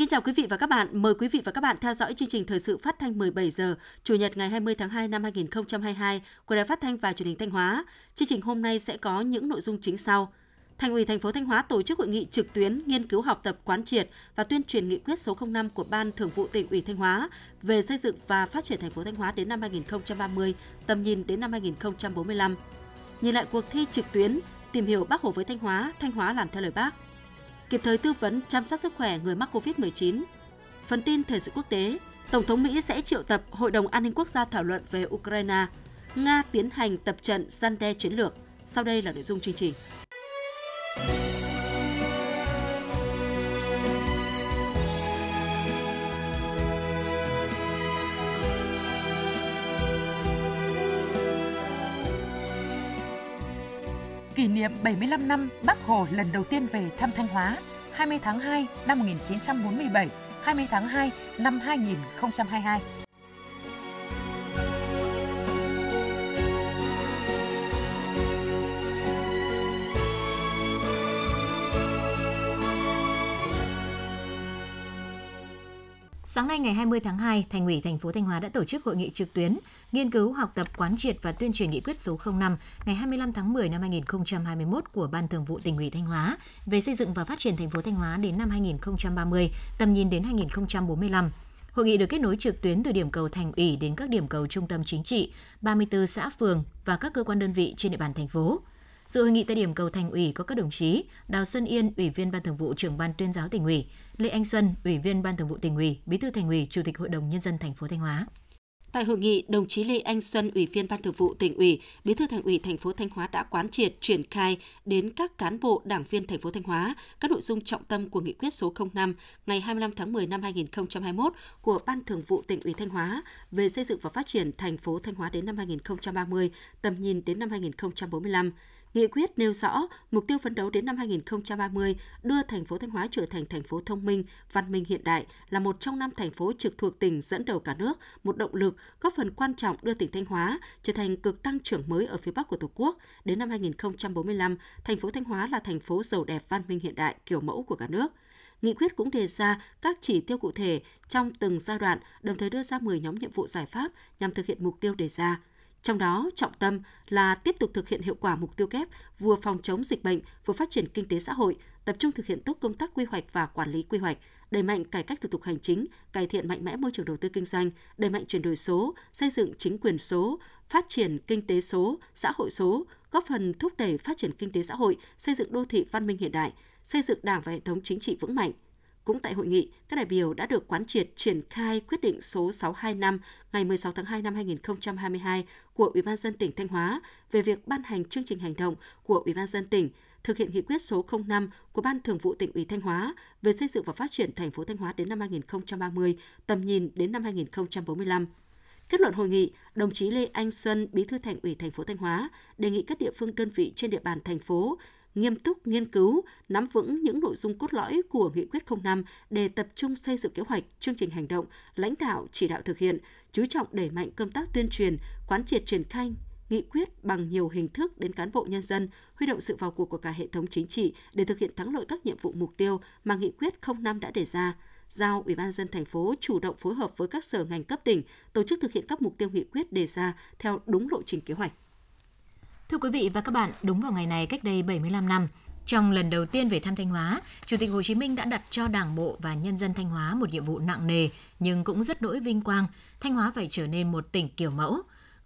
kính chào quý vị và các bạn. Mời quý vị và các bạn theo dõi chương trình thời sự phát thanh 17 giờ Chủ nhật ngày 20 tháng 2 năm 2022 của Đài Phát thanh và Truyền hình Thanh Hóa. Chương trình hôm nay sẽ có những nội dung chính sau. Thành ủy thành phố Thanh Hóa tổ chức hội nghị trực tuyến nghiên cứu học tập quán triệt và tuyên truyền nghị quyết số 05 của Ban Thường vụ tỉnh ủy Thanh Hóa về xây dựng và phát triển thành phố Thanh Hóa đến năm 2030, tầm nhìn đến năm 2045. Nhìn lại cuộc thi trực tuyến, tìm hiểu Bác Hồ với Thanh Hóa, Thanh Hóa làm theo lời Bác kịp thời tư vấn chăm sóc sức khỏe người mắc COVID-19. Phần tin thời sự quốc tế, Tổng thống Mỹ sẽ triệu tập Hội đồng An ninh Quốc gia thảo luận về Ukraine. Nga tiến hành tập trận gian đe chiến lược. Sau đây là nội dung chương trình. Niệm 75 năm Bắc Hồ lần đầu tiên về thăm Thanh Hóa 20 tháng 2 năm 1947, 20 tháng 2 năm 2022. Sáng nay ngày 20 tháng 2, Thành ủy thành phố Thanh Hóa đã tổ chức hội nghị trực tuyến nghiên cứu, học tập, quán triệt và tuyên truyền nghị quyết số 05 ngày 25 tháng 10 năm 2021 của Ban Thường vụ tỉnh ủy Thanh Hóa về xây dựng và phát triển thành phố Thanh Hóa đến năm 2030, tầm nhìn đến 2045. Hội nghị được kết nối trực tuyến từ điểm cầu thành ủy đến các điểm cầu trung tâm chính trị, 34 xã phường và các cơ quan đơn vị trên địa bàn thành phố. Dự hội nghị tại điểm cầu thành ủy có các đồng chí Đào Xuân Yên, Ủy viên Ban Thường vụ trưởng Ban Tuyên giáo tỉnh ủy, Lê Anh Xuân, Ủy viên Ban Thường vụ tỉnh ủy, Bí thư Thành ủy, Chủ tịch Hội đồng nhân dân thành phố Thanh Hóa. Tại hội nghị, đồng chí Lê Anh Xuân, Ủy viên Ban Thường vụ tỉnh ủy, Bí thư Thành ủy thành phố Thanh Hóa đã quán triệt triển khai đến các cán bộ, đảng viên thành phố Thanh Hóa các nội dung trọng tâm của nghị quyết số 05 ngày 25 tháng 10 năm 2021 của Ban Thường vụ tỉnh ủy Thanh Hóa về xây dựng và phát triển thành phố Thanh Hóa đến năm 2030, tầm nhìn đến năm 2045 Nghị quyết nêu rõ mục tiêu phấn đấu đến năm 2030 đưa thành phố Thanh Hóa trở thành thành phố thông minh, văn minh hiện đại là một trong năm thành phố trực thuộc tỉnh dẫn đầu cả nước, một động lực góp phần quan trọng đưa tỉnh Thanh Hóa trở thành cực tăng trưởng mới ở phía Bắc của Tổ quốc. Đến năm 2045, thành phố Thanh Hóa là thành phố giàu đẹp văn minh hiện đại kiểu mẫu của cả nước. Nghị quyết cũng đề ra các chỉ tiêu cụ thể trong từng giai đoạn, đồng thời đưa ra 10 nhóm nhiệm vụ giải pháp nhằm thực hiện mục tiêu đề ra. Trong đó, trọng tâm là tiếp tục thực hiện hiệu quả mục tiêu kép vừa phòng chống dịch bệnh, vừa phát triển kinh tế xã hội, tập trung thực hiện tốt công tác quy hoạch và quản lý quy hoạch, đẩy mạnh cải cách thủ tục hành chính, cải thiện mạnh mẽ môi trường đầu tư kinh doanh, đẩy mạnh chuyển đổi số, xây dựng chính quyền số, phát triển kinh tế số, xã hội số, góp phần thúc đẩy phát triển kinh tế xã hội, xây dựng đô thị văn minh hiện đại, xây dựng Đảng và hệ thống chính trị vững mạnh – cũng tại hội nghị, các đại biểu đã được quán triệt triển khai quyết định số 625 ngày 16 tháng 2 năm 2022 của Ủy ban dân tỉnh Thanh Hóa về việc ban hành chương trình hành động của Ủy ban dân tỉnh thực hiện nghị quyết số 05 của Ban Thường vụ tỉnh ủy Thanh Hóa về xây dựng và phát triển thành phố Thanh Hóa đến năm 2030, tầm nhìn đến năm 2045. Kết luận hội nghị, đồng chí Lê Anh Xuân, Bí thư Thành ủy thành phố Thanh Hóa đề nghị các địa phương đơn vị trên địa bàn thành phố nghiêm túc nghiên cứu, nắm vững những nội dung cốt lõi của Nghị quyết 05 để tập trung xây dựng kế hoạch, chương trình hành động, lãnh đạo chỉ đạo thực hiện, chú trọng đẩy mạnh công tác tuyên truyền, quán triệt triển khai nghị quyết bằng nhiều hình thức đến cán bộ nhân dân, huy động sự vào cuộc của cả hệ thống chính trị để thực hiện thắng lợi các nhiệm vụ mục tiêu mà nghị quyết 05 đã đề ra giao Ủy ban dân thành phố chủ động phối hợp với các sở ngành cấp tỉnh tổ chức thực hiện các mục tiêu nghị quyết đề ra theo đúng lộ trình kế hoạch. Thưa quý vị và các bạn, đúng vào ngày này cách đây 75 năm, trong lần đầu tiên về thăm Thanh Hóa, Chủ tịch Hồ Chí Minh đã đặt cho Đảng bộ và nhân dân Thanh Hóa một nhiệm vụ nặng nề nhưng cũng rất đỗi vinh quang. Thanh Hóa phải trở nên một tỉnh kiểu mẫu.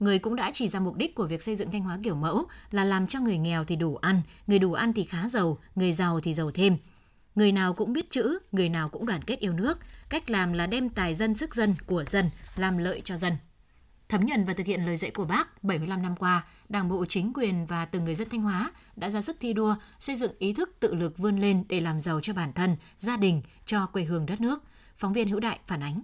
Người cũng đã chỉ ra mục đích của việc xây dựng Thanh Hóa kiểu mẫu là làm cho người nghèo thì đủ ăn, người đủ ăn thì khá giàu, người giàu thì giàu thêm. Người nào cũng biết chữ, người nào cũng đoàn kết yêu nước. Cách làm là đem tài dân sức dân của dân, làm lợi cho dân. Thấm nhận và thực hiện lời dạy của Bác, 75 năm qua, Đảng bộ chính quyền và từng người dân Thanh Hóa đã ra sức thi đua xây dựng ý thức tự lực vươn lên để làm giàu cho bản thân, gia đình, cho quê hương đất nước. Phóng viên Hữu Đại phản ánh.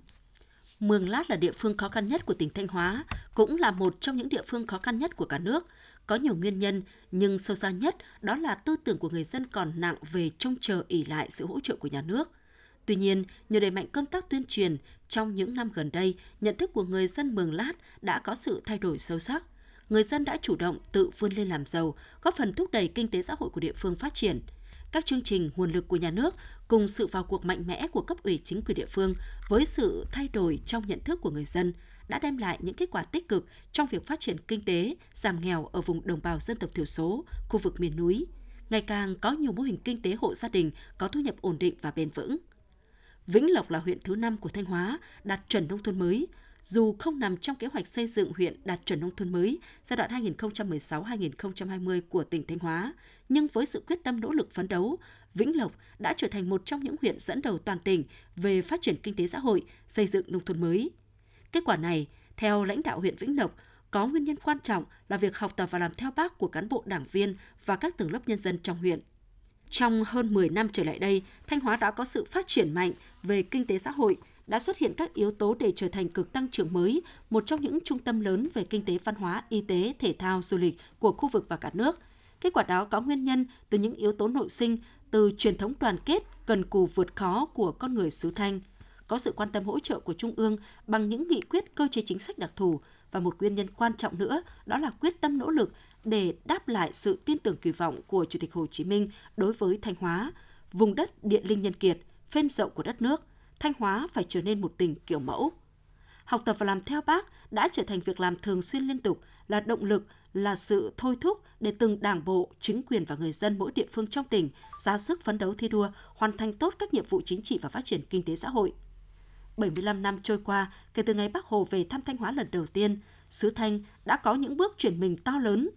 Mường Lát là địa phương khó khăn nhất của tỉnh Thanh Hóa, cũng là một trong những địa phương khó khăn nhất của cả nước. Có nhiều nguyên nhân, nhưng sâu xa nhất đó là tư tưởng của người dân còn nặng về trông chờ ỉ lại sự hỗ trợ của nhà nước. Tuy nhiên, nhờ đẩy mạnh công tác tuyên truyền, trong những năm gần đây, nhận thức của người dân Mường Lát đã có sự thay đổi sâu sắc. Người dân đã chủ động tự vươn lên làm giàu, góp phần thúc đẩy kinh tế xã hội của địa phương phát triển. các chương trình nguồn lực của nhà nước cùng sự vào cuộc mạnh mẽ của cấp ủy chính quyền địa phương với sự thay đổi trong nhận thức của người dân đã đem lại những kết quả tích cực trong việc phát triển kinh tế, giảm nghèo ở vùng đồng bào dân tộc thiểu số, khu vực miền núi. Ngày càng có nhiều mô hình kinh tế hộ gia đình có thu nhập ổn định và bền vững. Vĩnh Lộc là huyện thứ 5 của Thanh Hóa đạt chuẩn nông thôn mới, dù không nằm trong kế hoạch xây dựng huyện đạt chuẩn nông thôn mới giai đoạn 2016-2020 của tỉnh Thanh Hóa, nhưng với sự quyết tâm nỗ lực phấn đấu, Vĩnh Lộc đã trở thành một trong những huyện dẫn đầu toàn tỉnh về phát triển kinh tế xã hội, xây dựng nông thôn mới. Kết quả này, theo lãnh đạo huyện Vĩnh Lộc, có nguyên nhân quan trọng là việc học tập và làm theo bác của cán bộ đảng viên và các tầng lớp nhân dân trong huyện. Trong hơn 10 năm trở lại đây, Thanh Hóa đã có sự phát triển mạnh về kinh tế xã hội, đã xuất hiện các yếu tố để trở thành cực tăng trưởng mới, một trong những trung tâm lớn về kinh tế văn hóa, y tế, thể thao, du lịch của khu vực và cả nước. Kết quả đó có nguyên nhân từ những yếu tố nội sinh, từ truyền thống đoàn kết, cần cù vượt khó của con người xứ Thanh, có sự quan tâm hỗ trợ của Trung ương bằng những nghị quyết cơ chế chính sách đặc thù và một nguyên nhân quan trọng nữa đó là quyết tâm nỗ lực để đáp lại sự tin tưởng kỳ vọng của Chủ tịch Hồ Chí Minh đối với Thanh Hóa, vùng đất địa linh nhân kiệt, phên rộng của đất nước, Thanh Hóa phải trở nên một tỉnh kiểu mẫu. Học tập và làm theo bác đã trở thành việc làm thường xuyên liên tục, là động lực, là sự thôi thúc để từng đảng bộ, chính quyền và người dân mỗi địa phương trong tỉnh ra sức phấn đấu thi đua, hoàn thành tốt các nhiệm vụ chính trị và phát triển kinh tế xã hội. 75 năm trôi qua kể từ ngày Bác Hồ về thăm Thanh Hóa lần đầu tiên, xứ Thanh đã có những bước chuyển mình to lớn.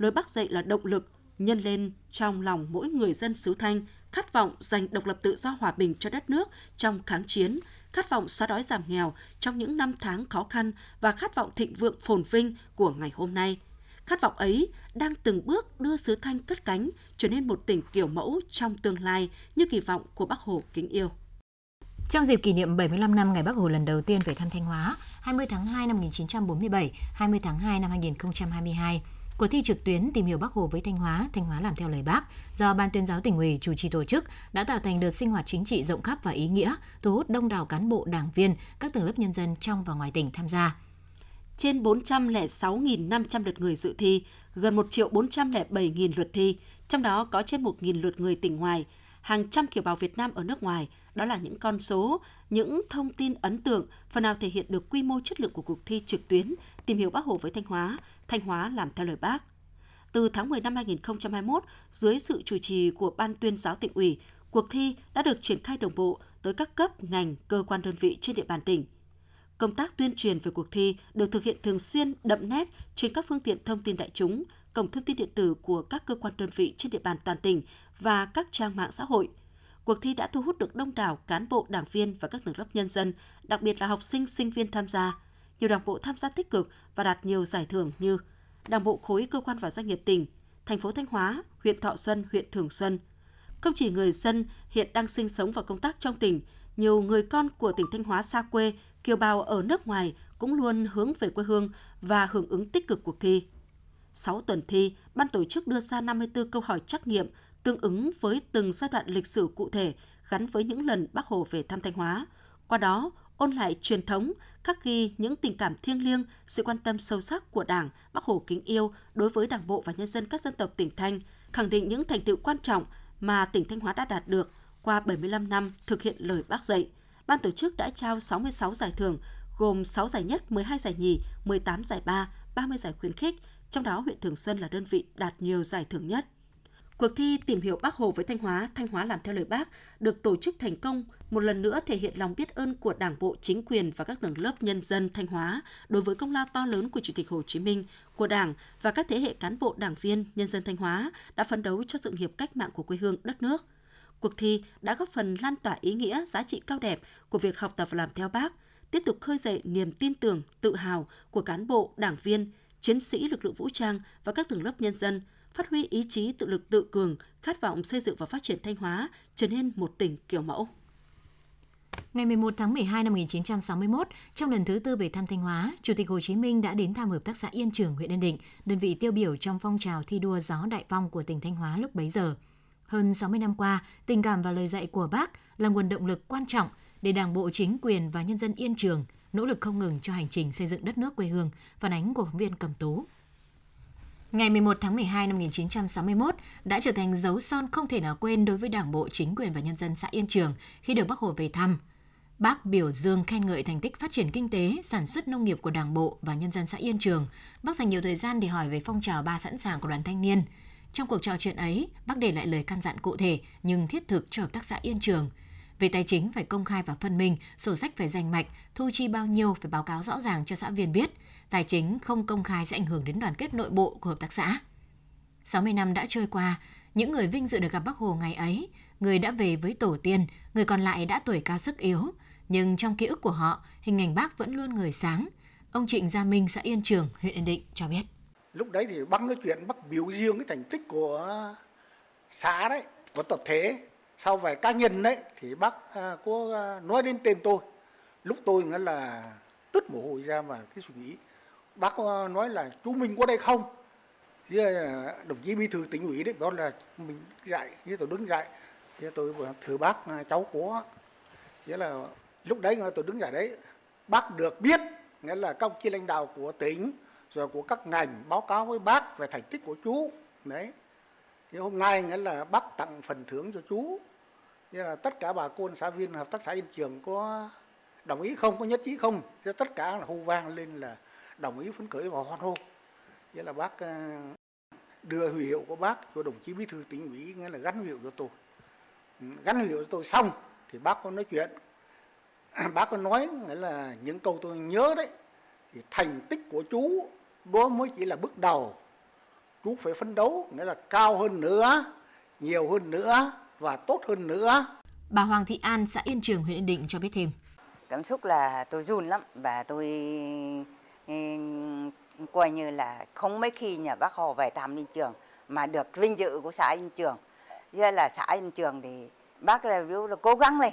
Lối Bác dạy là động lực, nhân lên trong lòng mỗi người dân xứ Thanh khát vọng giành độc lập tự do hòa bình cho đất nước trong kháng chiến, khát vọng xóa đói giảm nghèo trong những năm tháng khó khăn và khát vọng thịnh vượng phồn vinh của ngày hôm nay. Khát vọng ấy đang từng bước đưa xứ Thanh cất cánh trở nên một tỉnh kiểu mẫu trong tương lai như kỳ vọng của Bác Hồ kính yêu. Trong dịp kỷ niệm 75 năm ngày Bác Hồ lần đầu tiên về thăm Thanh Hóa, 20 tháng 2 năm 1947, 20 tháng 2 năm 2022, Cuộc thi trực tuyến tìm hiểu bắc Hồ với Thanh Hóa, Thanh Hóa làm theo lời Bác do Ban tuyên giáo tỉnh ủy chủ trì tổ chức đã tạo thành đợt sinh hoạt chính trị rộng khắp và ý nghĩa, thu hút đông đảo cán bộ, đảng viên, các tầng lớp nhân dân trong và ngoài tỉnh tham gia. Trên 406.500 lượt người dự thi, gần 1 triệu 407.000 lượt thi, trong đó có trên 1.000 lượt người tỉnh ngoài, hàng trăm kiều bào Việt Nam ở nước ngoài. Đó là những con số, những thông tin ấn tượng, phần nào thể hiện được quy mô chất lượng của cuộc thi trực tuyến tìm hiểu Bác Hồ với Thanh Hóa, Thanh Hóa làm theo lời Bác. Từ tháng 10 năm 2021, dưới sự chủ trì của Ban tuyên giáo tỉnh ủy, cuộc thi đã được triển khai đồng bộ tới các cấp, ngành, cơ quan đơn vị trên địa bàn tỉnh. Công tác tuyên truyền về cuộc thi được thực hiện thường xuyên, đậm nét trên các phương tiện thông tin đại chúng, cổng thông tin điện tử của các cơ quan đơn vị trên địa bàn toàn tỉnh và các trang mạng xã hội. Cuộc thi đã thu hút được đông đảo cán bộ, đảng viên và các tầng lớp nhân dân, đặc biệt là học sinh, sinh viên tham gia. Nhiều đảng bộ tham gia tích cực và đạt nhiều giải thưởng như Đảng bộ khối cơ quan và doanh nghiệp tỉnh, thành phố Thanh Hóa, huyện Thọ Xuân, huyện Thường Xuân. Không chỉ người dân hiện đang sinh sống và công tác trong tỉnh, nhiều người con của tỉnh Thanh Hóa xa quê, kiều bào ở nước ngoài cũng luôn hướng về quê hương và hưởng ứng tích cực cuộc thi. 6 tuần thi, ban tổ chức đưa ra 54 câu hỏi trắc nghiệm tương ứng với từng giai đoạn lịch sử cụ thể gắn với những lần Bác Hồ về thăm Thanh Hóa. Qua đó, ôn lại truyền thống, khắc ghi những tình cảm thiêng liêng, sự quan tâm sâu sắc của Đảng, Bác Hồ kính yêu đối với Đảng bộ và nhân dân các dân tộc tỉnh Thanh, khẳng định những thành tựu quan trọng mà tỉnh Thanh Hóa đã đạt được qua 75 năm thực hiện lời Bác dạy. Ban tổ chức đã trao 66 giải thưởng, gồm 6 giải nhất, 12 giải nhì, 18 giải ba, 30 giải khuyến khích, trong đó huyện Thường Xuân là đơn vị đạt nhiều giải thưởng nhất. Cuộc thi tìm hiểu Bác Hồ với Thanh Hóa, Thanh Hóa làm theo lời Bác được tổ chức thành công, một lần nữa thể hiện lòng biết ơn của Đảng bộ, chính quyền và các tầng lớp nhân dân Thanh Hóa đối với công lao to lớn của Chủ tịch Hồ Chí Minh, của Đảng và các thế hệ cán bộ, đảng viên, nhân dân Thanh Hóa đã phấn đấu cho sự nghiệp cách mạng của quê hương đất nước. Cuộc thi đã góp phần lan tỏa ý nghĩa, giá trị cao đẹp của việc học tập và làm theo Bác, tiếp tục khơi dậy niềm tin tưởng, tự hào của cán bộ, đảng viên, chiến sĩ lực lượng vũ trang và các tầng lớp nhân dân – phát huy ý chí tự lực tự cường, khát vọng xây dựng và phát triển Thanh Hóa trở nên một tỉnh kiểu mẫu. Ngày 11 tháng 12 năm 1961, trong lần thứ tư về thăm Thanh Hóa, Chủ tịch Hồ Chí Minh đã đến thăm hợp tác xã Yên Trường, huyện Yên Định, đơn vị tiêu biểu trong phong trào thi đua gió đại phong của tỉnh Thanh Hóa lúc bấy giờ. Hơn 60 năm qua, tình cảm và lời dạy của bác là nguồn động lực quan trọng để Đảng bộ chính quyền và nhân dân Yên Trường nỗ lực không ngừng cho hành trình xây dựng đất nước quê hương, phản ánh của phóng viên Cẩm Tú. Ngày 11 tháng 12 năm 1961 đã trở thành dấu son không thể nào quên đối với Đảng bộ, chính quyền và nhân dân xã Yên Trường khi được Bác Hồ về thăm. Bác biểu dương khen ngợi thành tích phát triển kinh tế, sản xuất nông nghiệp của Đảng bộ và nhân dân xã Yên Trường. Bác dành nhiều thời gian để hỏi về phong trào ba sẵn sàng của đoàn thanh niên. Trong cuộc trò chuyện ấy, bác để lại lời căn dặn cụ thể nhưng thiết thực cho hợp tác xã Yên Trường. Về tài chính phải công khai và phân minh, sổ sách phải danh mạch, thu chi bao nhiêu phải báo cáo rõ ràng cho xã viên biết. Tài chính không công khai sẽ ảnh hưởng đến đoàn kết nội bộ của hợp tác xã. 60 năm đã trôi qua, những người vinh dự được gặp Bác Hồ ngày ấy, người đã về với tổ tiên, người còn lại đã tuổi cao sức yếu, nhưng trong ký ức của họ, hình ảnh bác vẫn luôn người sáng. Ông Trịnh Gia Minh, xã Yên Trường, huyện Yên Định cho biết. Lúc đấy thì bác nói chuyện, bác biểu dương cái thành tích của xã đấy, của tập thể. Sau về cá nhân đấy thì bác à, có à, nói đến tên tôi. Lúc tôi nghĩa là tức mồ hôi ra và cái suy nghĩ. Bác nói là chú Minh có đây không? Với ờ, đồng chí bí thư tỉnh ủy đấy, đó là mình dạy, với tôi đứng dạy Với tôi thưa bác à, cháu của. Thế là lúc đấy tôi đứng dạy đấy bác được biết nghĩa là công chí lãnh đạo của tỉnh rồi của các ngành báo cáo với bác về thành tích của chú đấy thì hôm nay nghĩa là bác tặng phần thưởng cho chú nghĩa là tất cả bà con xã viên hợp tác xã yên trường có đồng ý không có nhất trí không cho tất cả là hô vang lên là đồng ý phấn khởi và hoan hô. Nghĩa là bác ờ, đưa huy hiệu của bác cho đồng chí bí thư tỉnh ủy nghĩa là gắn huy hiệu cho tôi. Ừ, gắn huy hiệu cho tôi xong thì bác có nói chuyện. Bác có nói nghĩa là những câu tôi nhớ đấy thì thành tích của chú đó mới chỉ là bước đầu. Chú phải phấn đấu nghĩa là cao hơn nữa nhiều hơn nữa và tốt hơn nữa. Bà Hoàng Thị An xã Yên Trường huyện Yên Định cho biết thêm. Cảm xúc là tôi run lắm và tôi Ừ, coi như là không mấy khi nhà bác Hồ về thăm Yên Trường mà được vinh dự của xã Yên Trường. do là xã Yên Trường thì bác là ví dụ là cố gắng lên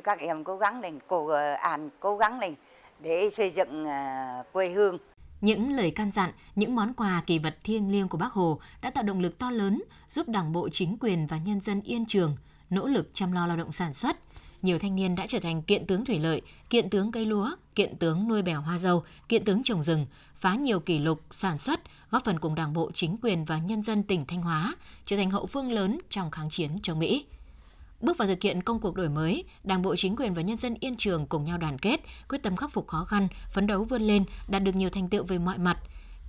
các em cố gắng lên cô ờ, An cố gắng lên để xây dựng ờ, quê hương những lời căn dặn, những món quà kỳ vật thiêng liêng của Bác Hồ đã tạo động lực to lớn giúp Đảng bộ chính quyền và nhân dân yên trường nỗ lực chăm lo lao động sản xuất. Nhiều thanh niên đã trở thành kiện tướng thủy lợi, kiện tướng cây lúa, kiện tướng nuôi bèo hoa dâu, kiện tướng trồng rừng, phá nhiều kỷ lục sản xuất, góp phần cùng Đảng bộ chính quyền và nhân dân tỉnh Thanh Hóa trở thành hậu phương lớn trong kháng chiến chống Mỹ. Bước vào thực hiện công cuộc đổi mới, Đảng bộ chính quyền và nhân dân Yên Trường cùng nhau đoàn kết, quyết tâm khắc phục khó khăn, phấn đấu vươn lên, đạt được nhiều thành tựu về mọi mặt.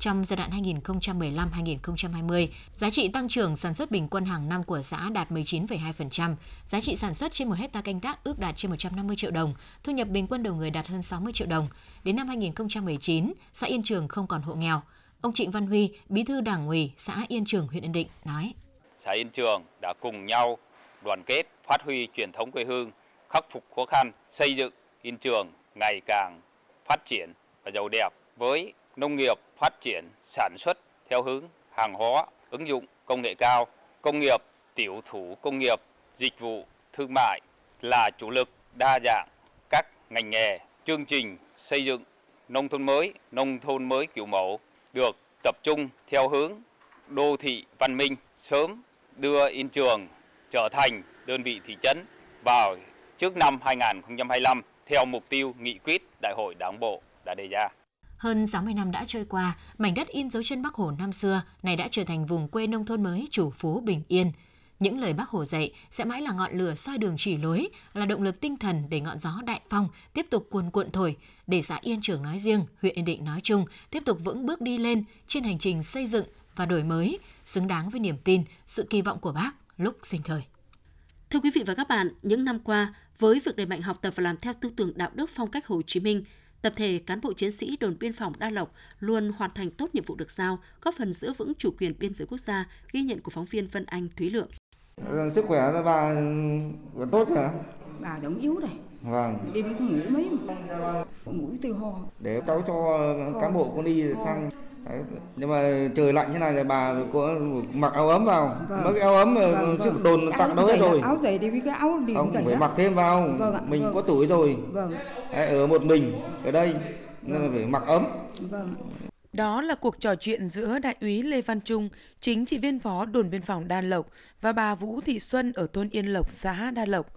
Trong giai đoạn 2015-2020, giá trị tăng trưởng sản xuất bình quân hàng năm của xã đạt 19,2%, giá trị sản xuất trên một hecta canh tác ước đạt trên 150 triệu đồng, thu nhập bình quân đầu người đạt hơn 60 triệu đồng. Đến năm 2019, xã Yên Trường không còn hộ nghèo. Ông Trịnh Văn Huy, bí thư đảng ủy xã Yên Trường, huyện Yên Định nói: Xã Yên Trường đã cùng nhau đoàn kết, phát huy truyền thống quê hương, khắc phục khó khăn, xây dựng Yên Trường ngày càng phát triển và giàu đẹp với nông nghiệp phát triển sản xuất theo hướng hàng hóa, ứng dụng công nghệ cao, công nghiệp, tiểu thủ công nghiệp, dịch vụ, thương mại là chủ lực đa dạng các ngành nghề, chương trình xây dựng nông thôn mới, nông thôn mới kiểu mẫu được tập trung theo hướng đô thị văn minh sớm đưa Yên Trường trở thành đơn vị thị trấn vào trước năm 2025 theo mục tiêu nghị quyết Đại hội Đảng bộ đã đề ra. Hơn 60 năm đã trôi qua, mảnh đất in dấu chân Bắc Hồ năm xưa này đã trở thành vùng quê nông thôn mới chủ phú bình yên. Những lời Bác Hồ dạy sẽ mãi là ngọn lửa soi đường chỉ lối, là động lực tinh thần để ngọn gió đại phong tiếp tục cuồn cuộn thổi, để xã Yên Trường nói riêng, huyện Yên Định nói chung tiếp tục vững bước đi lên trên hành trình xây dựng và đổi mới, xứng đáng với niềm tin, sự kỳ vọng của Bác lúc sinh thời. Thưa quý vị và các bạn, những năm qua, với việc đẩy mạnh học tập và làm theo tư tưởng đạo đức phong cách Hồ Chí Minh, tập thể cán bộ chiến sĩ đồn biên phòng Đa Lộc luôn hoàn thành tốt nhiệm vụ được giao, góp phần giữ vững chủ quyền biên giới quốc gia, ghi nhận của phóng viên Vân Anh Thúy Lượng. Ờ, sức khỏe là bà vẫn tốt hả? Bà vẫn yếu này. Vâng. Đêm không ngủ mấy. Mũi tiêu ho. Để cháu cho cán bộ con đi sang Đấy. nhưng mà trời lạnh như này là bà có mặc áo ấm vào vâng. mấy cái áo ấm vâng, vâng. đồn tặng đâu hết rồi áo dày thì cái áo đi ông phải mặc thêm vào vâng ạ, mình vâng. có tuổi rồi vâng. Đấy, ở một mình ở đây nên là phải mặc ấm vâng. Đó là cuộc trò chuyện giữa Đại úy Lê Văn Trung, chính trị viên phó đồn biên phòng Đan Lộc và bà Vũ Thị Xuân ở thôn Yên Lộc, xã Đa Lộc.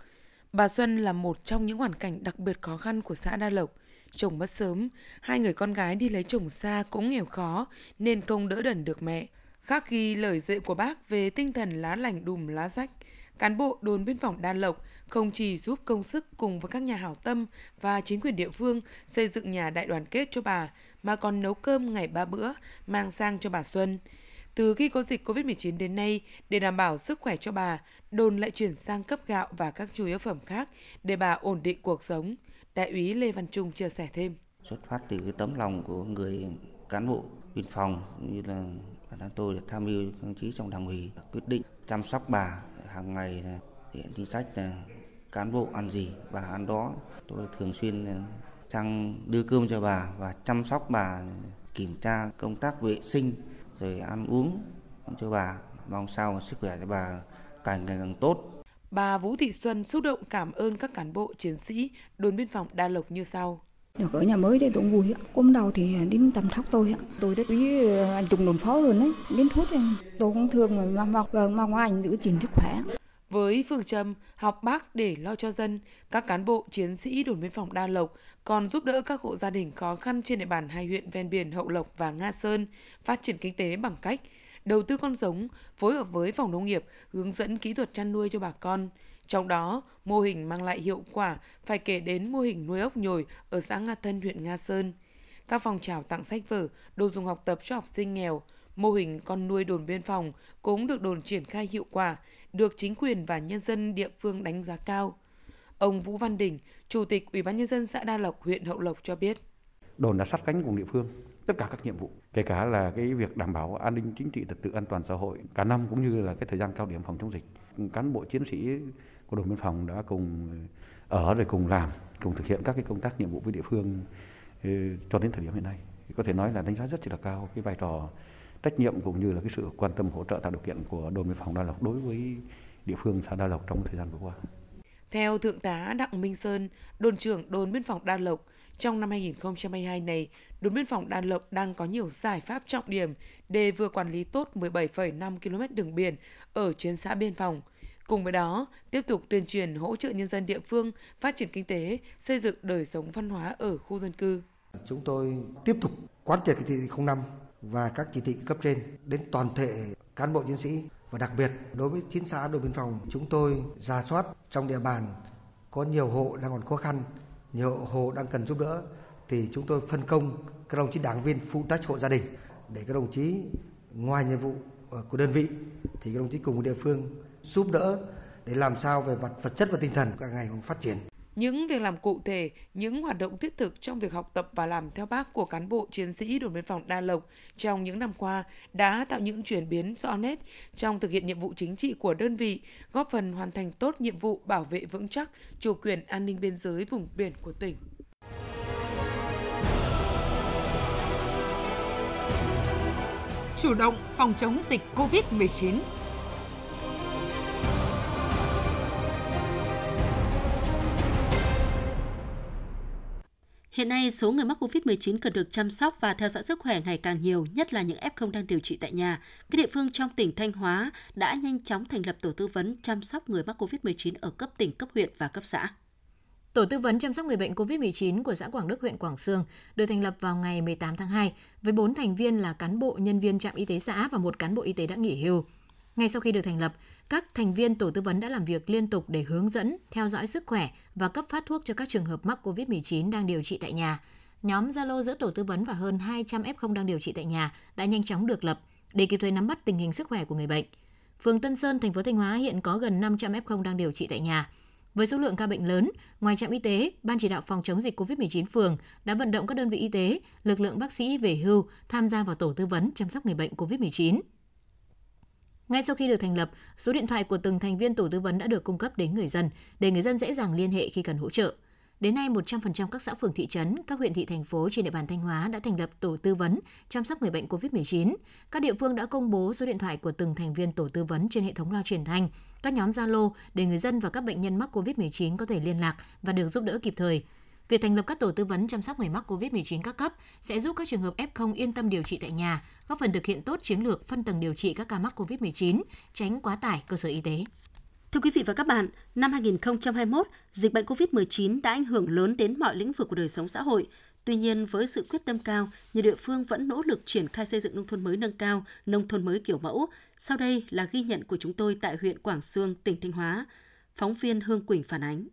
Bà Xuân là một trong những hoàn cảnh đặc biệt khó khăn của xã Đa Lộc chồng mất sớm, hai người con gái đi lấy chồng xa cũng nghèo khó nên không đỡ đần được mẹ. Khác ghi lời dạy của bác về tinh thần lá lành đùm lá rách, cán bộ đồn biên phòng Đan Lộc không chỉ giúp công sức cùng với các nhà hảo tâm và chính quyền địa phương xây dựng nhà đại đoàn kết cho bà, mà còn nấu cơm ngày ba bữa mang sang cho bà Xuân. Từ khi có dịch COVID-19 đến nay, để đảm bảo sức khỏe cho bà, đồn lại chuyển sang cấp gạo và các nhu yếu phẩm khác để bà ổn định cuộc sống. Đại úy Lê Văn Trung chia sẻ thêm. Xuất phát từ cái tấm lòng của người cán bộ biên phòng như là bản thân tôi tham mưu đồng chí trong đảng ủy quyết định chăm sóc bà hàng ngày hiện chính sách là cán bộ ăn gì, bà ăn đó. Tôi thường xuyên sang đưa cơm cho bà và chăm sóc bà, kiểm tra công tác vệ sinh, rồi ăn uống cho bà. Mong sao mà sức khỏe cho bà càng ngày càng tốt. Bà Vũ Thị Xuân xúc động cảm ơn các cán bộ chiến sĩ đồn biên phòng Đa Lộc như sau. Được ở nhà mới đây tôi cũng vui. Hôm đầu thì đến tầm thóc tôi. Tôi đã quý anh Trung đồn phó luôn đấy. Đến thuốc tôi cũng thương mà mong, vâng, mong anh giữ gìn sức khỏe. Với phương châm học bác để lo cho dân, các cán bộ chiến sĩ đồn biên phòng Đa Lộc còn giúp đỡ các hộ gia đình khó khăn trên địa bàn hai huyện ven biển Hậu Lộc và Nga Sơn phát triển kinh tế bằng cách đầu tư con giống, phối hợp với phòng nông nghiệp hướng dẫn kỹ thuật chăn nuôi cho bà con. Trong đó, mô hình mang lại hiệu quả phải kể đến mô hình nuôi ốc nhồi ở xã Nga Thân, huyện Nga Sơn. Các phòng trào tặng sách vở, đồ dùng học tập cho học sinh nghèo, mô hình con nuôi đồn biên phòng cũng được đồn triển khai hiệu quả, được chính quyền và nhân dân địa phương đánh giá cao. Ông Vũ Văn Đình, Chủ tịch Ủy ban nhân dân xã Đa Lộc, huyện Hậu Lộc cho biết. Đồn đã sát cánh cùng địa phương, tất cả các nhiệm vụ, kể cả là cái việc đảm bảo an ninh chính trị trật tự an toàn xã hội cả năm cũng như là cái thời gian cao điểm phòng chống dịch. Cán bộ chiến sĩ của đồn biên phòng đã cùng ở rồi cùng làm, cùng thực hiện các cái công tác nhiệm vụ với địa phương ừ, cho đến thời điểm hiện nay. Có thể nói là đánh giá rất là cao cái vai trò trách nhiệm cũng như là cái sự quan tâm hỗ trợ tạo điều kiện của đồn biên phòng Đa Lộc đối với địa phương xã Đa Lộc trong thời gian vừa qua. Theo Thượng tá Đặng Minh Sơn, đồn trưởng đồn biên phòng Đa Lộc, trong năm 2022 này, đồn biên phòng Đa Lộc đang có nhiều giải pháp trọng điểm để vừa quản lý tốt 17,5 km đường biển ở trên xã biên phòng. Cùng với đó, tiếp tục tuyên truyền hỗ trợ nhân dân địa phương phát triển kinh tế, xây dựng đời sống văn hóa ở khu dân cư. Chúng tôi tiếp tục quán triệt chỉ thị 05 và các chỉ thị cấp trên đến toàn thể cán bộ chiến sĩ và đặc biệt, đối với chín xã đồn biên phòng, chúng tôi ra soát trong địa bàn có nhiều hộ đang còn khó khăn, nhiều hộ đang cần giúp đỡ, thì chúng tôi phân công các đồng chí đảng viên phụ trách hộ gia đình để các đồng chí ngoài nhiệm vụ ờ, của đơn vị thì các đồng chí cùng địa phương giúp đỡ để làm sao về mặt vật chất và tinh thần các ngày cũng phát triển những việc làm cụ thể, những hoạt động thiết thực trong việc học tập và làm theo bác của cán bộ chiến sĩ đồn biên phòng Đa Lộc trong những năm qua đã tạo những chuyển biến rõ nét trong thực hiện nhiệm vụ chính trị của đơn vị, góp phần hoàn thành tốt nhiệm vụ bảo vệ vững chắc chủ quyền an ninh biên giới vùng biển của tỉnh. Chủ động phòng chống dịch COVID-19 Hiện nay, số người mắc COVID-19 cần được chăm sóc và theo dõi sức khỏe ngày càng nhiều, nhất là những F0 đang điều trị tại nhà. Các địa phương trong tỉnh Thanh Hóa đã nhanh chóng thành lập tổ tư vấn chăm sóc người mắc COVID-19 ở cấp tỉnh, cấp huyện và cấp xã. Tổ tư vấn chăm sóc người bệnh COVID-19 của xã Quảng Đức, huyện Quảng Sương được thành lập vào ngày 18 tháng 2 với 4 thành viên là cán bộ, nhân viên trạm y tế xã và một cán bộ y tế đã nghỉ hưu. Ngay sau khi được thành lập, các thành viên tổ tư vấn đã làm việc liên tục để hướng dẫn, theo dõi sức khỏe và cấp phát thuốc cho các trường hợp mắc COVID-19 đang điều trị tại nhà. Nhóm Zalo giữa tổ tư vấn và hơn 200 F0 đang điều trị tại nhà đã nhanh chóng được lập để kịp thời nắm bắt tình hình sức khỏe của người bệnh. Phường Tân Sơn, thành phố Thanh Hóa hiện có gần 500 F0 đang điều trị tại nhà. Với số lượng ca bệnh lớn, ngoài trạm y tế, Ban chỉ đạo phòng chống dịch COVID-19 phường đã vận động các đơn vị y tế, lực lượng bác sĩ về hưu tham gia vào tổ tư vấn chăm sóc người bệnh COVID-19. Ngay sau khi được thành lập, số điện thoại của từng thành viên tổ tư vấn đã được cung cấp đến người dân để người dân dễ dàng liên hệ khi cần hỗ trợ. Đến nay, 100% các xã phường thị trấn, các huyện thị thành phố trên địa bàn Thanh Hóa đã thành lập tổ tư vấn chăm sóc người bệnh COVID-19. Các địa phương đã công bố số điện thoại của từng thành viên tổ tư vấn trên hệ thống loa truyền thanh, các nhóm Zalo để người dân và các bệnh nhân mắc COVID-19 có thể liên lạc và được giúp đỡ kịp thời. Việc thành lập các tổ tư vấn chăm sóc người mắc COVID-19 các cấp sẽ giúp các trường hợp F0 yên tâm điều trị tại nhà, góp phần thực hiện tốt chiến lược phân tầng điều trị các ca mắc COVID-19, tránh quá tải cơ sở y tế. Thưa quý vị và các bạn, năm 2021, dịch bệnh COVID-19 đã ảnh hưởng lớn đến mọi lĩnh vực của đời sống xã hội. Tuy nhiên, với sự quyết tâm cao, nhiều địa phương vẫn nỗ lực triển khai xây dựng nông thôn mới nâng cao, nông thôn mới kiểu mẫu. Sau đây là ghi nhận của chúng tôi tại huyện Quảng Sương, tỉnh Thanh Hóa. Phóng viên Hương Quỳnh phản ánh.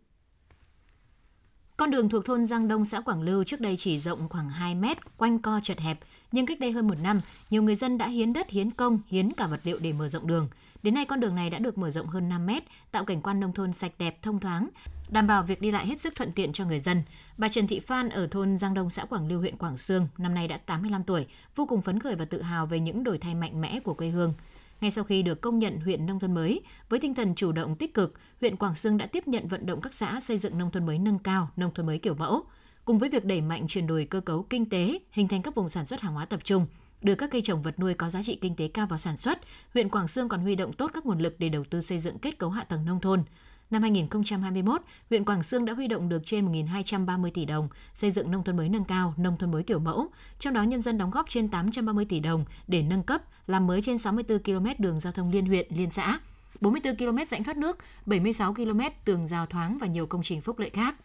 Con đường thuộc thôn Giang Đông, xã Quảng Lưu trước đây chỉ rộng khoảng 2 mét, quanh co chật hẹp. Nhưng cách đây hơn một năm, nhiều người dân đã hiến đất, hiến công, hiến cả vật liệu để mở rộng đường. Đến nay con đường này đã được mở rộng hơn 5 mét, tạo cảnh quan nông thôn sạch đẹp, thông thoáng, đảm bảo việc đi lại hết sức thuận tiện cho người dân. Bà Trần Thị Phan ở thôn Giang Đông, xã Quảng Lưu, huyện Quảng Sương, năm nay đã 85 tuổi, vô cùng phấn khởi và tự hào về những đổi thay mạnh mẽ của quê hương. Ngay sau khi được công nhận huyện nông thôn mới, với tinh thần chủ động tích cực, huyện Quảng Sương đã tiếp nhận vận động các xã xây dựng nông thôn mới nâng cao, nông thôn mới kiểu mẫu. Cùng với việc đẩy mạnh chuyển đổi cơ cấu kinh tế, hình thành các vùng sản xuất hàng hóa tập trung, đưa các cây trồng vật nuôi có giá trị kinh tế cao vào sản xuất, huyện Quảng Sương còn huy động tốt các nguồn lực để đầu tư xây dựng kết cấu hạ tầng nông thôn. Năm 2021, huyện Quảng Sương đã huy động được trên 1.230 tỷ đồng xây dựng nông thôn mới nâng cao, nông thôn mới kiểu mẫu, trong đó nhân dân đóng góp trên 830 tỷ đồng để nâng cấp, làm mới trên 64 km đường giao thông liên huyện, liên xã, 44 km rãnh thoát nước, 76 km tường rào thoáng và nhiều công trình phúc lợi khác.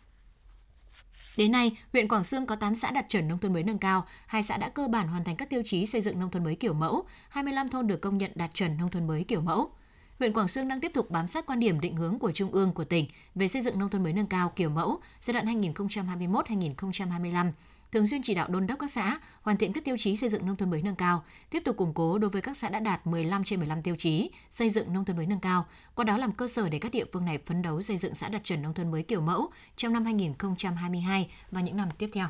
Đến nay, huyện Quảng Sương có 8 xã đạt chuẩn nông thôn mới nâng cao, hai xã đã cơ bản hoàn thành các tiêu chí xây dựng nông thôn mới kiểu mẫu, 25 thôn được công nhận đạt chuẩn nông thôn mới kiểu mẫu. Huyện Quảng Sương đang tiếp tục bám sát quan điểm định hướng của Trung ương của tỉnh về xây dựng nông thôn mới nâng cao kiểu mẫu giai đoạn 2021-2025, thường xuyên chỉ đạo đôn đốc các xã hoàn thiện các tiêu chí xây dựng nông thôn mới nâng cao, tiếp tục củng cố đối với các xã đã đạt 15 trên 15 tiêu chí xây dựng nông thôn mới nâng cao, qua đó làm cơ sở để các địa phương này phấn đấu xây dựng xã đạt chuẩn nông thôn mới kiểu mẫu trong năm 2022 và những năm tiếp theo.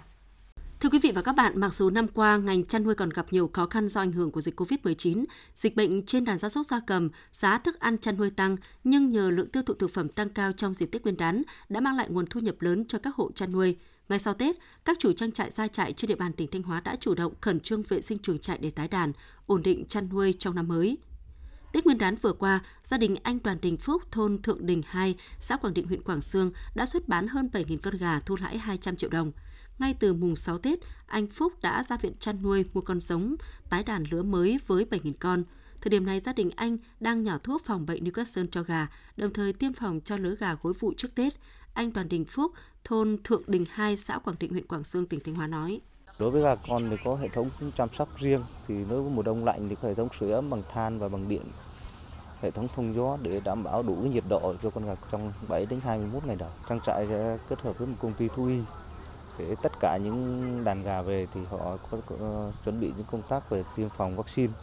Thưa quý vị và các bạn, mặc dù năm qua ngành chăn nuôi còn gặp nhiều khó khăn do ảnh hưởng của dịch COVID-19, dịch bệnh trên đàn gia súc gia cầm, giá thức ăn chăn nuôi tăng, nhưng nhờ lượng tiêu thụ thực phẩm tăng cao trong dịp Tết Nguyên đán đã mang lại nguồn thu nhập lớn cho các hộ chăn nuôi. Ngay sau Tết, các chủ trang trại gia trại trên địa bàn tỉnh Thanh Hóa đã chủ động khẩn trương vệ sinh chuồng trại để tái đàn, ổn định chăn nuôi trong năm mới. Tết Nguyên đán vừa qua, gia đình anh Đoàn Đình Phúc, thôn Thượng Đình 2, xã Quảng Định, huyện Quảng Sương đã xuất bán hơn 7.000 con gà thu lãi 200 triệu đồng. Ngay từ mùng 6 Tết, anh Phúc đã ra viện chăn nuôi mua con giống tái đàn lứa mới với 7.000 con. Thời điểm này, gia đình anh đang nhỏ thuốc phòng bệnh Newcastle cho gà, đồng thời tiêm phòng cho lứa gà gối vụ trước Tết. Anh Đoàn Đình Phúc, thôn Thượng Đình 2, xã Quảng Định, huyện Quảng Sương, tỉnh Thanh Hóa nói. Đối với gà con thì có hệ thống chăm sóc riêng, thì nếu mùa đông lạnh thì có hệ thống sưởi ấm bằng than và bằng điện hệ thống thông gió để đảm bảo đủ nhiệt độ cho con gà trong 7 đến 21 ngày đầu. Trang trại sẽ kết hợp với một công ty thú y để tất cả những đàn gà về thì họ có, có chuẩn bị những công tác về tiêm phòng vaccine,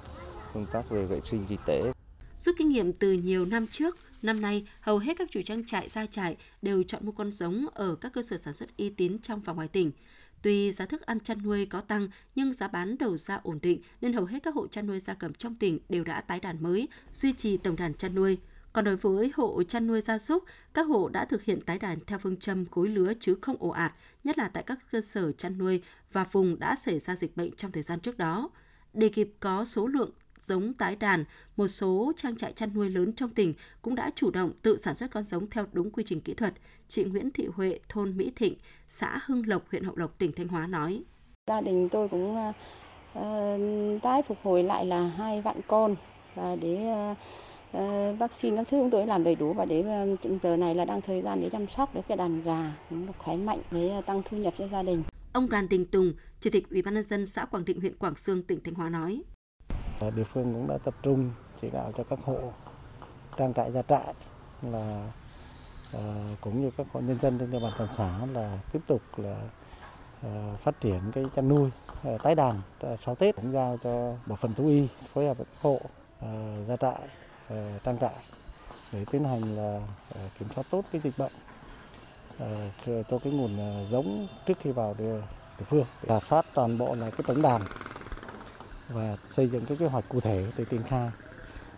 công tác về vệ sinh dịch tễ. Rút kinh nghiệm từ nhiều năm trước, năm nay hầu hết các chủ trang trại gia trại đều chọn mua con giống ở các cơ sở sản xuất uy tín trong và ngoài tỉnh. Tuy giá thức ăn chăn nuôi có tăng nhưng giá bán đầu ra ổn định nên hầu hết các hộ chăn nuôi gia cầm trong tỉnh đều đã tái đàn mới, duy trì tổng đàn chăn nuôi. Còn đối với hộ chăn nuôi gia súc, các hộ đã thực hiện tái đàn theo phương châm cối lứa chứ không ồ ạt, nhất là tại các cơ sở chăn nuôi và vùng đã xảy ra dịch bệnh trong thời gian trước đó. Để kịp có số lượng giống tái đàn, một số trang trại chăn nuôi lớn trong tỉnh cũng đã chủ động tự sản xuất con giống theo đúng quy trình kỹ thuật. Chị Nguyễn Thị Huệ, thôn Mỹ Thịnh, xã Hưng Lộc, huyện Hậu Lộc, tỉnh Thanh Hóa nói. Gia đình tôi cũng uh, tái phục hồi lại là hai vạn con và để uh, vaccine các thứ chúng tôi làm đầy đủ và để uh, giờ này là đang thời gian để chăm sóc để cái đàn gà nó khỏe mạnh để tăng thu nhập cho gia đình. Ông Đoàn Đình Tùng, Chủ tịch Ủy ban nhân dân xã Quảng Định, huyện Quảng Sương, tỉnh Thanh Hóa nói: Địa phương cũng đã tập trung chỉ đạo cho các hộ trang trại gia trại là uh, cũng như các hộ nhân dân trên địa bàn toàn xã là tiếp tục là uh, phát triển cái chăn nuôi uh, tái đàn uh, sau Tết cũng giao cho bộ phận thú y phối hợp với các hộ uh, gia trại Ờ, trang trại để tiến hành là ờ, kiểm soát tốt cái dịch bệnh ờ, cho cái nguồn giống trước khi vào địa, địa phương là phát toàn bộ là cái tổng đàn và xây dựng cái kế hoạch cụ thể để triển khai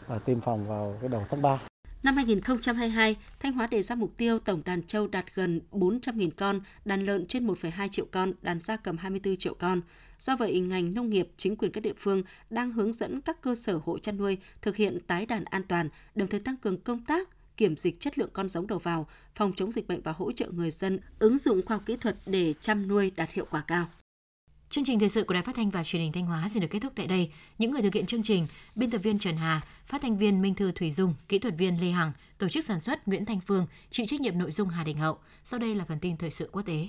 và tiêm phòng vào cái đầu tháng 3. Năm 2022, Thanh Hóa đề ra mục tiêu tổng đàn trâu đạt gần 400.000 con, đàn lợn trên 1,2 triệu con, đàn gia cầm 24 triệu con. Do vậy, ngành nông nghiệp, chính quyền các địa phương đang hướng dẫn các cơ sở hộ chăn nuôi thực hiện tái đàn an toàn, đồng thời tăng cường công tác kiểm dịch chất lượng con giống đầu vào, phòng chống dịch bệnh và hỗ trợ người dân ứng dụng khoa học kỹ thuật để chăm nuôi đạt hiệu quả cao. Chương trình thời sự của Đài Phát thanh và Truyền hình Thanh Hóa xin được kết thúc tại đây. Những người thực hiện chương trình: biên tập viên Trần Hà, phát thanh viên Minh Thư Thủy Dung, kỹ thuật viên Lê Hằng, tổ chức sản xuất Nguyễn Thanh Phương, chịu trách nhiệm nội dung Hà Đình Hậu. Sau đây là phần tin thời sự quốc tế.